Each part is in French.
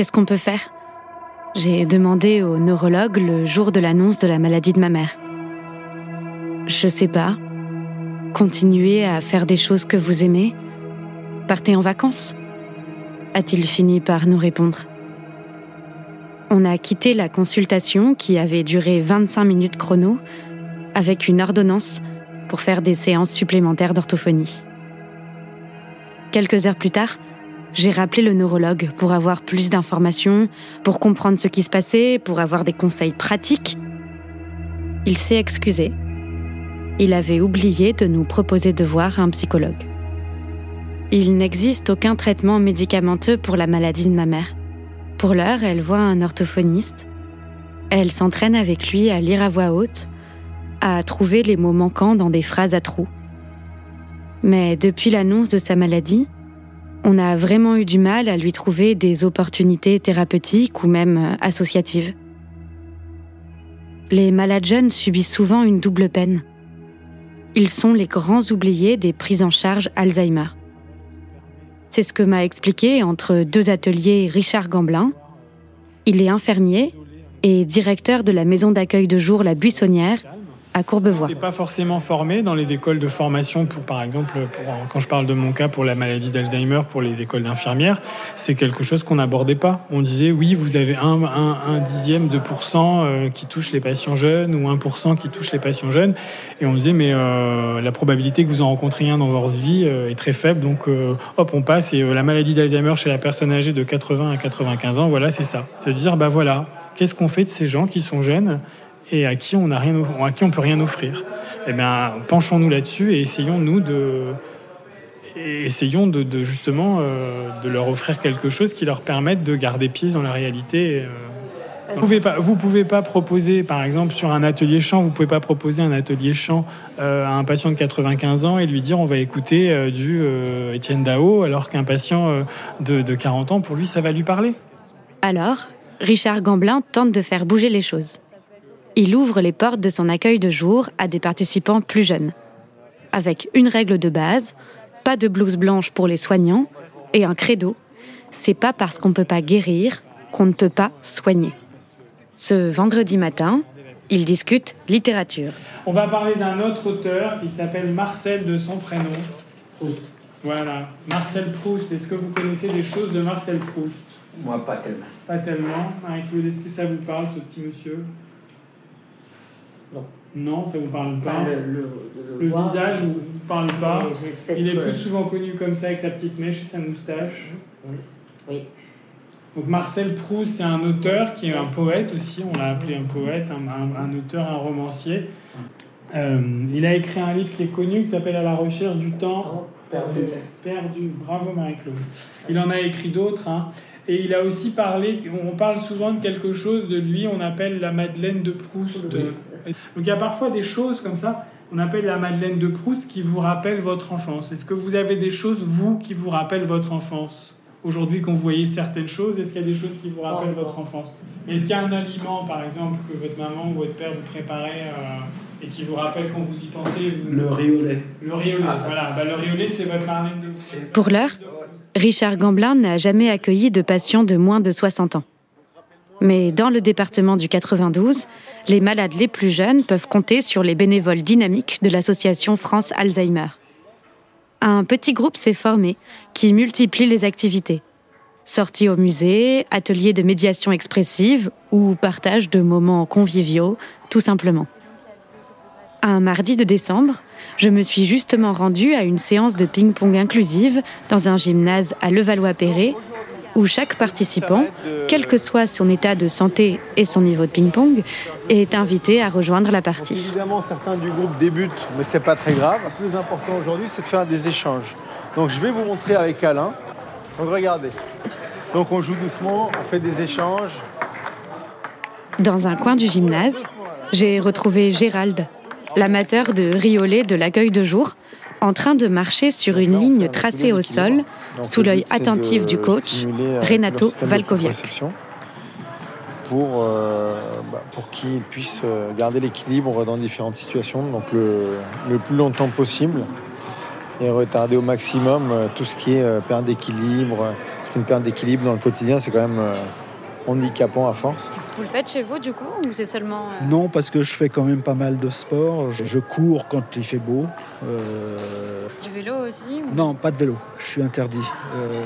qu'est-ce qu'on peut faire? J'ai demandé au neurologue le jour de l'annonce de la maladie de ma mère. Je sais pas. Continuez à faire des choses que vous aimez Partez en vacances a-t-il fini par nous répondre? On a quitté la consultation qui avait duré 25 minutes chrono avec une ordonnance pour faire des séances supplémentaires d'orthophonie. Quelques heures plus tard, j'ai rappelé le neurologue pour avoir plus d'informations, pour comprendre ce qui se passait, pour avoir des conseils pratiques. Il s'est excusé. Il avait oublié de nous proposer de voir un psychologue. Il n'existe aucun traitement médicamenteux pour la maladie de ma mère. Pour l'heure, elle voit un orthophoniste. Elle s'entraîne avec lui à lire à voix haute, à trouver les mots manquants dans des phrases à trous. Mais depuis l'annonce de sa maladie, on a vraiment eu du mal à lui trouver des opportunités thérapeutiques ou même associatives. Les malades jeunes subissent souvent une double peine. Ils sont les grands oubliés des prises en charge Alzheimer. C'est ce que m'a expliqué entre deux ateliers Richard Gamblin. Il est infirmier et directeur de la maison d'accueil de jour La Buissonnière à Courbevoie. Je pas forcément formé dans les écoles de formation pour, par exemple, quand je parle de mon cas pour la maladie d'Alzheimer, pour les écoles d'infirmières, c'est quelque chose qu'on n'abordait pas. On disait oui, vous avez un, un, un dixième de pourcent euh, qui touche les patients jeunes ou 1% qui touche les patients jeunes, et on disait mais euh, la probabilité que vous en rencontriez un dans votre vie euh, est très faible, donc hop on passe et la maladie d'Alzheimer chez la personne âgée de 80 à 95 ans, voilà c'est ça. C'est à dire bah voilà, qu'est-ce qu'on fait de ces gens qui sont jeunes et à qui on n'a rien, à qui on peut rien offrir. Eh bien, penchons-nous là-dessus et essayons nous de, essayons de, justement euh, de leur offrir quelque chose qui leur permette de garder pied dans la réalité. Euh, vous pouvez pas, vous pouvez pas proposer, par exemple, sur un atelier chant, vous pouvez pas proposer un atelier chant euh, à un patient de 95 ans et lui dire on va écouter du Étienne Dao, alors qu'un patient de 40 ans, pour lui, ça va lui parler. Alors, Richard Gamblin tente de faire bouger les choses. Il ouvre les portes de son accueil de jour à des participants plus jeunes. Avec une règle de base, pas de blouse blanche pour les soignants et un credo. C'est pas parce qu'on ne peut pas guérir qu'on ne peut pas soigner. Ce vendredi matin, ils discutent littérature. On va parler d'un autre auteur qui s'appelle Marcel de son prénom. Proust. Voilà, Marcel Proust. Est-ce que vous connaissez des choses de Marcel Proust? Moi, pas tellement. Pas tellement. Marie-Claude, est-ce que ça vous parle, ce petit monsieur? Non. Non, ça vous parle pas. Enfin, le, le, Le voir, visage vous parle pas. Il est euh, plus souvent connu comme ça, avec sa petite mèche et sa moustache. Oui. Donc Marcel Proust, c'est un auteur qui est un poète aussi, on l'a appelé un poète, un, un- un auteur, un romancier. Euh, il a écrit un livre qui est connu qui s'appelle À la recherche du temps Perdu. perdu. Bravo Marie-Claude. Il en a écrit d'autres. hein. Et il a aussi parlé, on parle souvent de quelque chose de lui, on appelle la Madeleine de Proust. Donc il y a parfois des choses comme ça, on appelle la Madeleine de Proust qui vous rappellent votre enfance. Est-ce que vous avez des choses, vous, qui vous rappellent votre enfance Aujourd'hui, quand vous voyez certaines choses, est-ce qu'il y a des choses qui vous rappellent votre enfance? Est-ce qu'il y a un aliment, par exemple, que votre maman ou votre père vous préparait euh, et qui vous rappelle quand vous y pensez? Vous- Le riolet. Le riolet, voilà. Bah, le riolet, c'est votre Madeleine de Proust. Pour l'heure, Richard Gamblin n'a jamais accueilli de patients de moins de 60 ans. Mais dans le département du 92, les malades les plus jeunes peuvent compter sur les bénévoles dynamiques de l'association France Alzheimer. Un petit groupe s'est formé qui multiplie les activités. Sorties au musée, ateliers de médiation expressive ou partage de moments conviviaux, tout simplement. Un mardi de décembre, je me suis justement rendue à une séance de ping-pong inclusive dans un gymnase à Levallois-Perret où chaque participant, quel que soit son état de santé et son niveau de ping-pong, est invité à rejoindre la partie. évidemment, certains du groupe débutent, mais c'est pas très grave. Le plus important aujourd'hui, c'est de faire des échanges. Donc je vais vous montrer avec Alain. Donc regardez. Donc on joue doucement, on fait des échanges. Dans un coin du gymnase, j'ai retrouvé Gérald, l'amateur de riolet de l'accueil de jour, en train de marcher sur une ligne tracée au sol, sous l'œil attentif du coach, euh, Renato Valkoviak. Pour, euh, bah, pour qu'il puisse euh, garder l'équilibre dans différentes situations, donc le, le, plus longtemps possible, et retarder au maximum tout ce qui est perte d'équilibre. Parce qu'une perte d'équilibre dans le quotidien, c'est quand même handicapant à force. Vous le faites chez vous du coup ou c'est seulement... Euh, non, parce que je fais quand même pas mal de sport. Je, cours quand il fait beau. Euh, du vélo aussi Non, pas de vélo. Je suis interdit. Euh,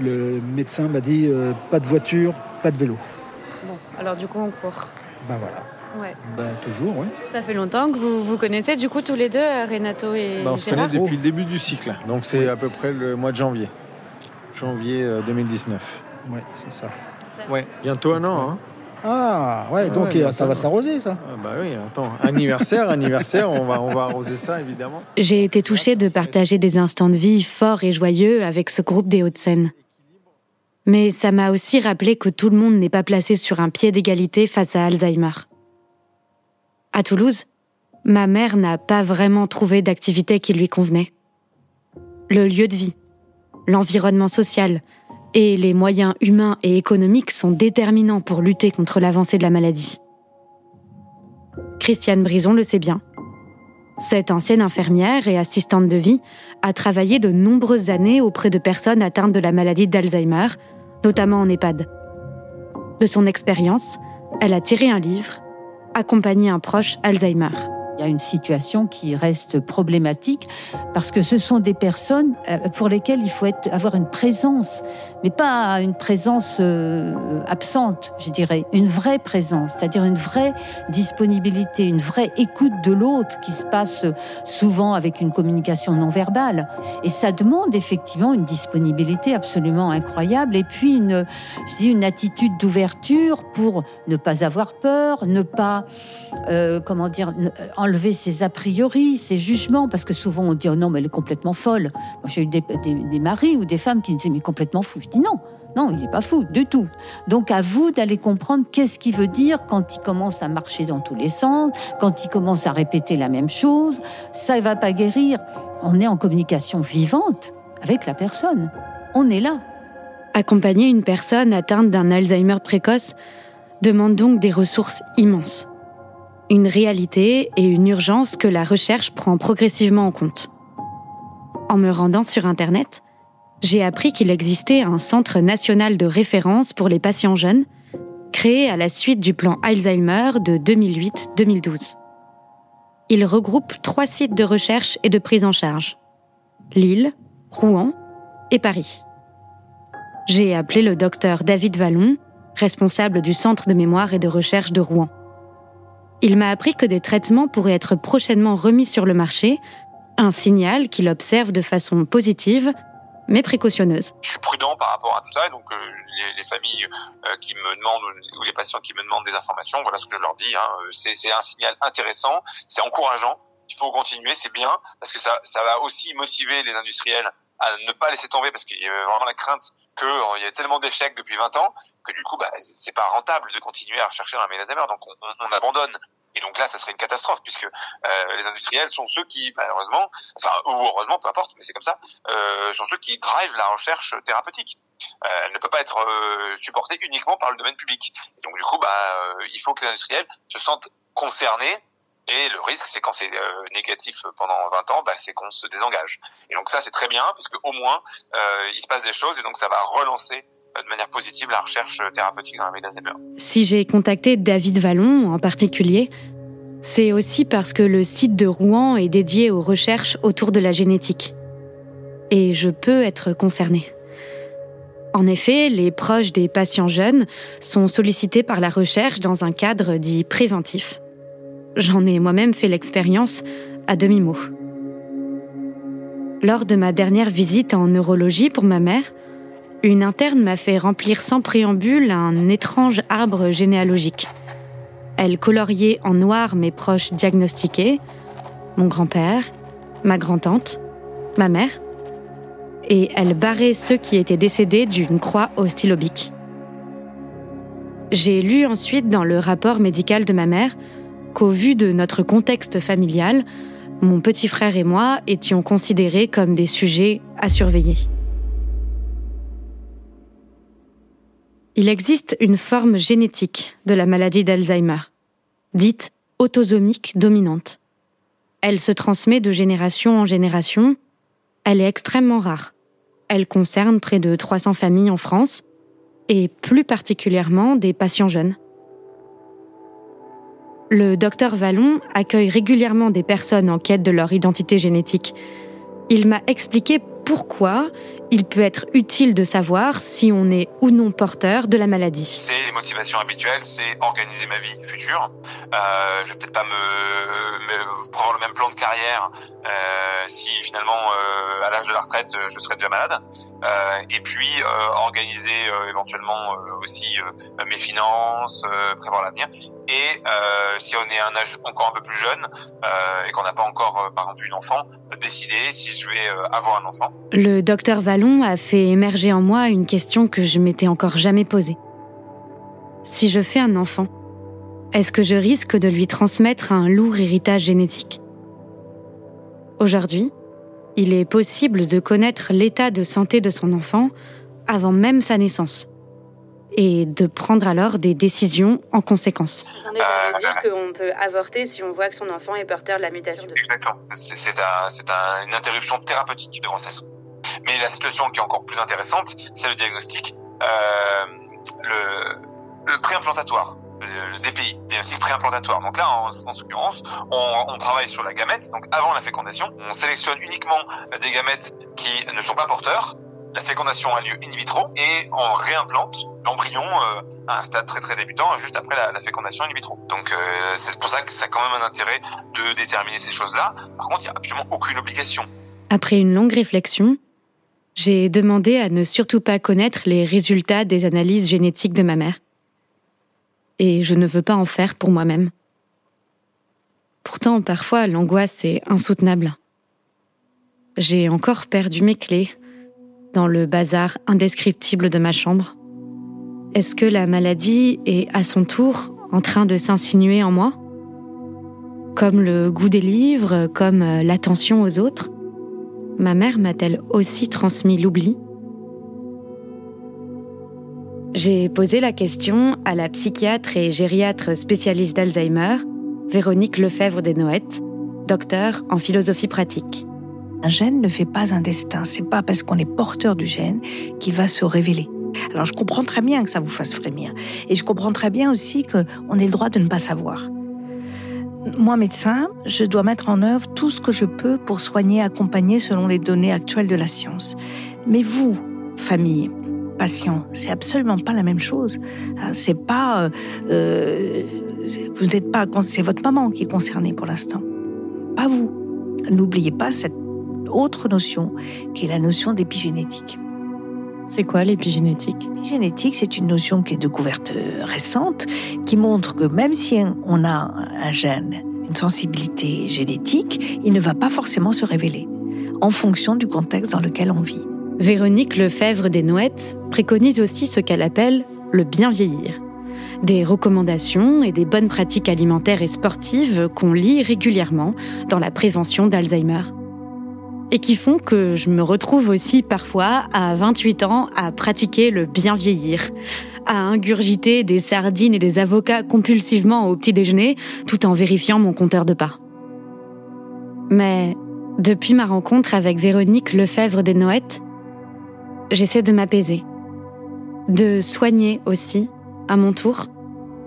le médecin m'a dit pas de voiture, pas de vélo. Bon, alors du coup on court. Ben voilà. Ouais. Ben, toujours, oui. Ça fait longtemps que vous vous connaissez du coup tous les deux, Renato et ben, On se connaît depuis le début du cycle, donc c'est à peu près le mois de janvier. Janvier 2019. Oui, c'est ça. Ouais, bientôt un an. Hein. Ah, ouais, donc ça va s'arroser, ça. Ah, bah oui, attends, anniversaire, anniversaire, on va, on va arroser ça, évidemment. J'ai été touchée de partager des instants de vie forts et joyeux avec ce groupe des Hauts-de-Seine. Mais ça m'a aussi rappelé que tout le monde n'est pas placé sur un pied d'égalité face à Alzheimer. À Toulouse, ma mère n'a pas vraiment trouvé d'activité qui lui convenait. Le lieu de vie, l'environnement social, et les moyens humains et économiques sont déterminants pour lutter contre l'avancée de la maladie. Christiane Brison le sait bien. Cette ancienne infirmière et assistante de vie a travaillé de nombreuses années auprès de personnes atteintes de la maladie d'Alzheimer, notamment en EHPAD. De son expérience, elle a tiré un livre, Accompagner un proche Alzheimer. Il y a une situation qui reste problématique parce que ce sont des personnes euh, pour lesquelles il faut être, avoir une présence, mais pas une présence euh, absente, je dirais, une vraie présence, c'est-à-dire une vraie disponibilité, une vraie écoute de l'autre qui se passe souvent avec une communication non verbale. Et ça demande effectivement une disponibilité absolument incroyable et puis une, je dis, une attitude d'ouverture pour ne pas avoir peur, ne pas, euh, comment dire, enlever ses a priori, ses jugements, parce que souvent on dit oh non mais elle est complètement folle. Moi j'ai eu des, maris ou des femmes qui disaient mais complètement fou. Je dis non, non il n'est pas fou du tout. Donc à vous d'aller comprendre qu'est-ce qu'il veut dire quand il commence à marcher dans tous les sens, quand il commence à répéter la même chose. Ça ne va pas guérir. On est en communication vivante avec la personne. On est là. Accompagner une personne atteinte d'un Alzheimer précoce demande donc des ressources immenses une réalité et une urgence que la recherche prend progressivement en compte. En me rendant sur Internet, j'ai appris qu'il existait un centre national de référence pour les patients jeunes, créé à la suite du plan Alzheimer de 2008-2012. Il regroupe trois sites de recherche et de prise en charge. Lille, Rouen et Paris. J'ai appelé le docteur David Vallon, responsable du Centre de mémoire et de recherche de Rouen. Il m'a appris que des traitements pourraient être prochainement remis sur le marché, un signal qu'il observe de façon positive, mais précautionneuse. Je suis prudent par rapport à tout ça, donc euh, les, familles euh, qui me demandent ou les patients qui me demandent des informations, voilà ce que je leur dis. Hein, c'est un signal intéressant, c'est encourageant. Il faut continuer, c'est bien parce que ça, ça va aussi motiver les industriels à ne pas laisser tomber parce qu'il y a vraiment la crainte qu'il euh, y a tellement d'échecs depuis 20 ans que du coup, bah, c'est pas rentable de continuer à rechercher dans la. Donc, on, on, abandonne. Et donc là, ça serait une catastrophe puisque euh, les industriels sont ceux qui, malheureusement, enfin ou heureusement, peu importe, mais c'est comme ça, euh, sont ceux qui drivent la recherche thérapeutique. Euh, elle ne peut pas être euh, supportée uniquement par le domaine public. Et donc du coup, bah, il faut que les industriels se sentent concernés et le risque, c'est quand c'est euh, négatif pendant 20 ans, bah, c'est qu'on se désengage. Et donc ça, c'est très bien, parce qu'au moins, euh, il se passe des choses, et donc ça va relancer euh, de manière positive la recherche thérapeutique dans la d'Alzheimer. Si j'ai contacté David Vallon en particulier, c'est aussi parce que le site de Rouen est dédié aux recherches autour de la génétique. Et je peux être concernée. En effet, les proches des patients jeunes sont sollicités par la recherche dans un cadre dit préventif. J'en ai moi-même fait l'expérience à demi-mot. Lors de ma dernière visite en neurologie pour ma mère, une interne m'a fait remplir sans préambule un étrange arbre généalogique. Elle coloriait en noir mes proches diagnostiqués, mon grand-père, ma grand-tante, ma mère, et elle barrait ceux qui étaient décédés d'une croix au. J'ai lu ensuite dans le rapport médical de ma mère qu'au vu de notre contexte familial, mon petit frère et moi étions considérés comme des sujets à surveiller. Il existe une forme génétique de la maladie d'Alzheimer, dite autosomique dominante. Elle se transmet de génération en génération. Elle est extrêmement rare. Elle concerne près de 300 familles en France et plus particulièrement des patients jeunes. Le docteur Vallon accueille régulièrement des personnes en quête de leur identité génétique. Il m'a expliqué pourquoi il peut être utile de savoir si on est ou non porteur de la maladie. C'est les motivations habituelles, c'est organiser ma vie future. Euh, je vais peut-être pas me, me avoir le même plan de carrière euh, si finalement euh, à l'âge de la retraite euh, je serais déjà malade. Et puis organiser éventuellement aussi mes finances, prévoir l'avenir. Et si on est à un âge encore un peu plus jeune et qu'on n'a pas encore par exemple une enfant, décider si je vais avoir un enfant. Le docteur A fait émerger en moi une question que je m'étais encore jamais posée. Si je fais un enfant, est-ce que je risque de lui transmettre un lourd héritage génétique? Aujourd'hui, il est possible de connaître l'état de santé de son enfant avant même sa naissance et de prendre alors des décisions en conséquence. Dire qu'on peut avorter si on voit que son enfant est porteur de la mutation de... Exactement, c'est un, une interruption thérapeutique de grossesse. Mais la situation qui est encore plus intéressante, c'est le diagnostic, euh, le, le préimplantatoire le DPI, diagnostic préimplantatoire. Donc là, en, en l'occurrence, on, on, travaille sur la gamète, donc avant la fécondation. On sélectionne uniquement des gamètes qui ne sont pas porteurs. La fécondation a lieu in vitro et on réimplante l'embryon euh, à un stade très très débutant, juste après la, la fécondation in vitro. Donc euh, c'est pour ça que ça a quand même un intérêt de déterminer ces choses-là. Par contre, il n'y a absolument aucune obligation. Après une longue réflexion, j'ai demandé à ne surtout pas connaître les résultats des analyses génétiques de ma mère et je ne veux pas en faire pour moi-même. Pourtant, parfois, l'angoisse est insoutenable. J'ai encore perdu mes clés dans le bazar indescriptible de ma chambre. Est-ce que la maladie est à son tour en train de s'insinuer en moi? Comme le goût des livres, comme l'attention aux autres? Ma mère m'a-t-elle aussi transmis l'oubli? J'ai posé la question à la psychiatre et gériatre spécialiste d'Alzheimer, Véronique Lefebvre des docteur en philosophie pratique. Un gène ne fait pas un destin. C'est pas parce qu'on est porteur du gène qu'il va se révéler. Alors je comprends très bien que ça vous fasse frémir. Et je comprends très bien aussi qu'on ait le droit de ne pas savoir. Moi, médecin, je dois mettre en œuvre tout ce que je peux pour soigner, accompagner selon les données actuelles de la science. Mais vous, famille, patient. C'est absolument pas la même chose. Hein, c'est pas, euh, euh, vous n'êtes pas, c'est votre maman qui est concernée pour l'instant, pas vous. N'oubliez pas cette autre notion qui est la notion d'épigénétique. C'est quoi l'épigénétique? L'épigénétique, c'est une notion qui est de couverte récente, qui montre que même si on a un gène, une sensibilité génétique, il ne va pas forcément se révéler en fonction du contexte dans lequel on vit. Véronique Lefebvre des Noëttes préconise aussi ce qu'elle appelle le bien vieillir. Des recommandations et des bonnes pratiques alimentaires et sportives qu'on lit régulièrement dans la prévention d'Alzheimer. Et qui font que je me retrouve aussi parfois à 28 ans à pratiquer le bien vieillir, à ingurgiter des sardines et des avocats compulsivement au petit déjeuner tout en vérifiant mon compteur de pas. Mais depuis ma rencontre avec Véronique Lefebvre des Noëttes, j'essaie de m'apaiser, de soigner aussi, à mon tour,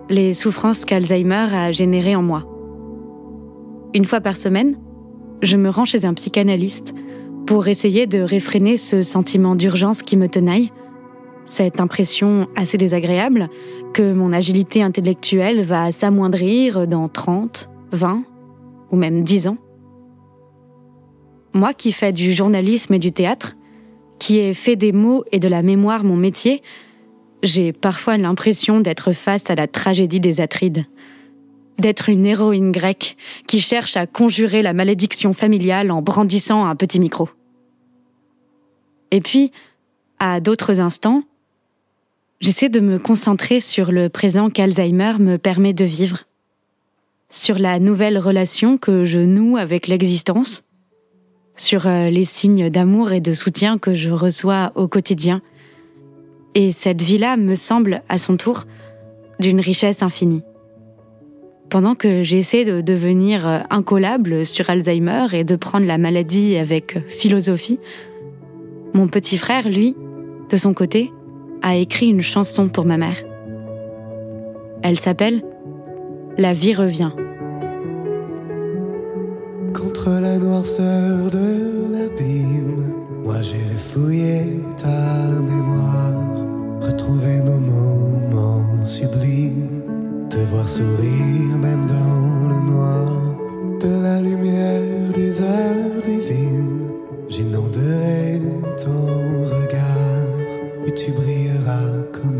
les souffrances qu'Alzheimer a générées en moi. Une fois par semaine, je me rends chez un psychanalyste pour essayer de réfréner ce sentiment d'urgence qui me tenaille, cette impression assez désagréable que mon agilité intellectuelle va s'amoindrir dans 30, 20 ou même 10 ans. Moi qui fais du journalisme et du théâtre, qui ai fait des mots et de la mémoire mon métier, j'ai parfois l'impression d'être face à la tragédie des Atrides. D'être une héroïne grecque qui cherche à conjurer la malédiction familiale en brandissant un petit micro. Et puis, à d'autres instants, j'essaie de me concentrer sur le présent qu'Alzheimer me permet de vivre, sur la nouvelle relation que je noue avec l'existence, sur euh, les signes d'amour et de soutien que je reçois au quotidien. Et cette vie-là me semble, à son tour, d'une richesse infinie. Pendant que j'essaie de devenir euh, incollable sur Alzheimer et de prendre la maladie avec philosophie, mon petit frère, lui, de son côté, a écrit une chanson pour ma mère. Elle s'appelle La vie revient. Contre la noirceur de l'abîme, moi j'ai fouillé ta mémoire, retrouver nos moments sublimes, te voir sourire même dans le noir, de la lumière des heures divines, j'inonderai ton regard, et tu brilleras comme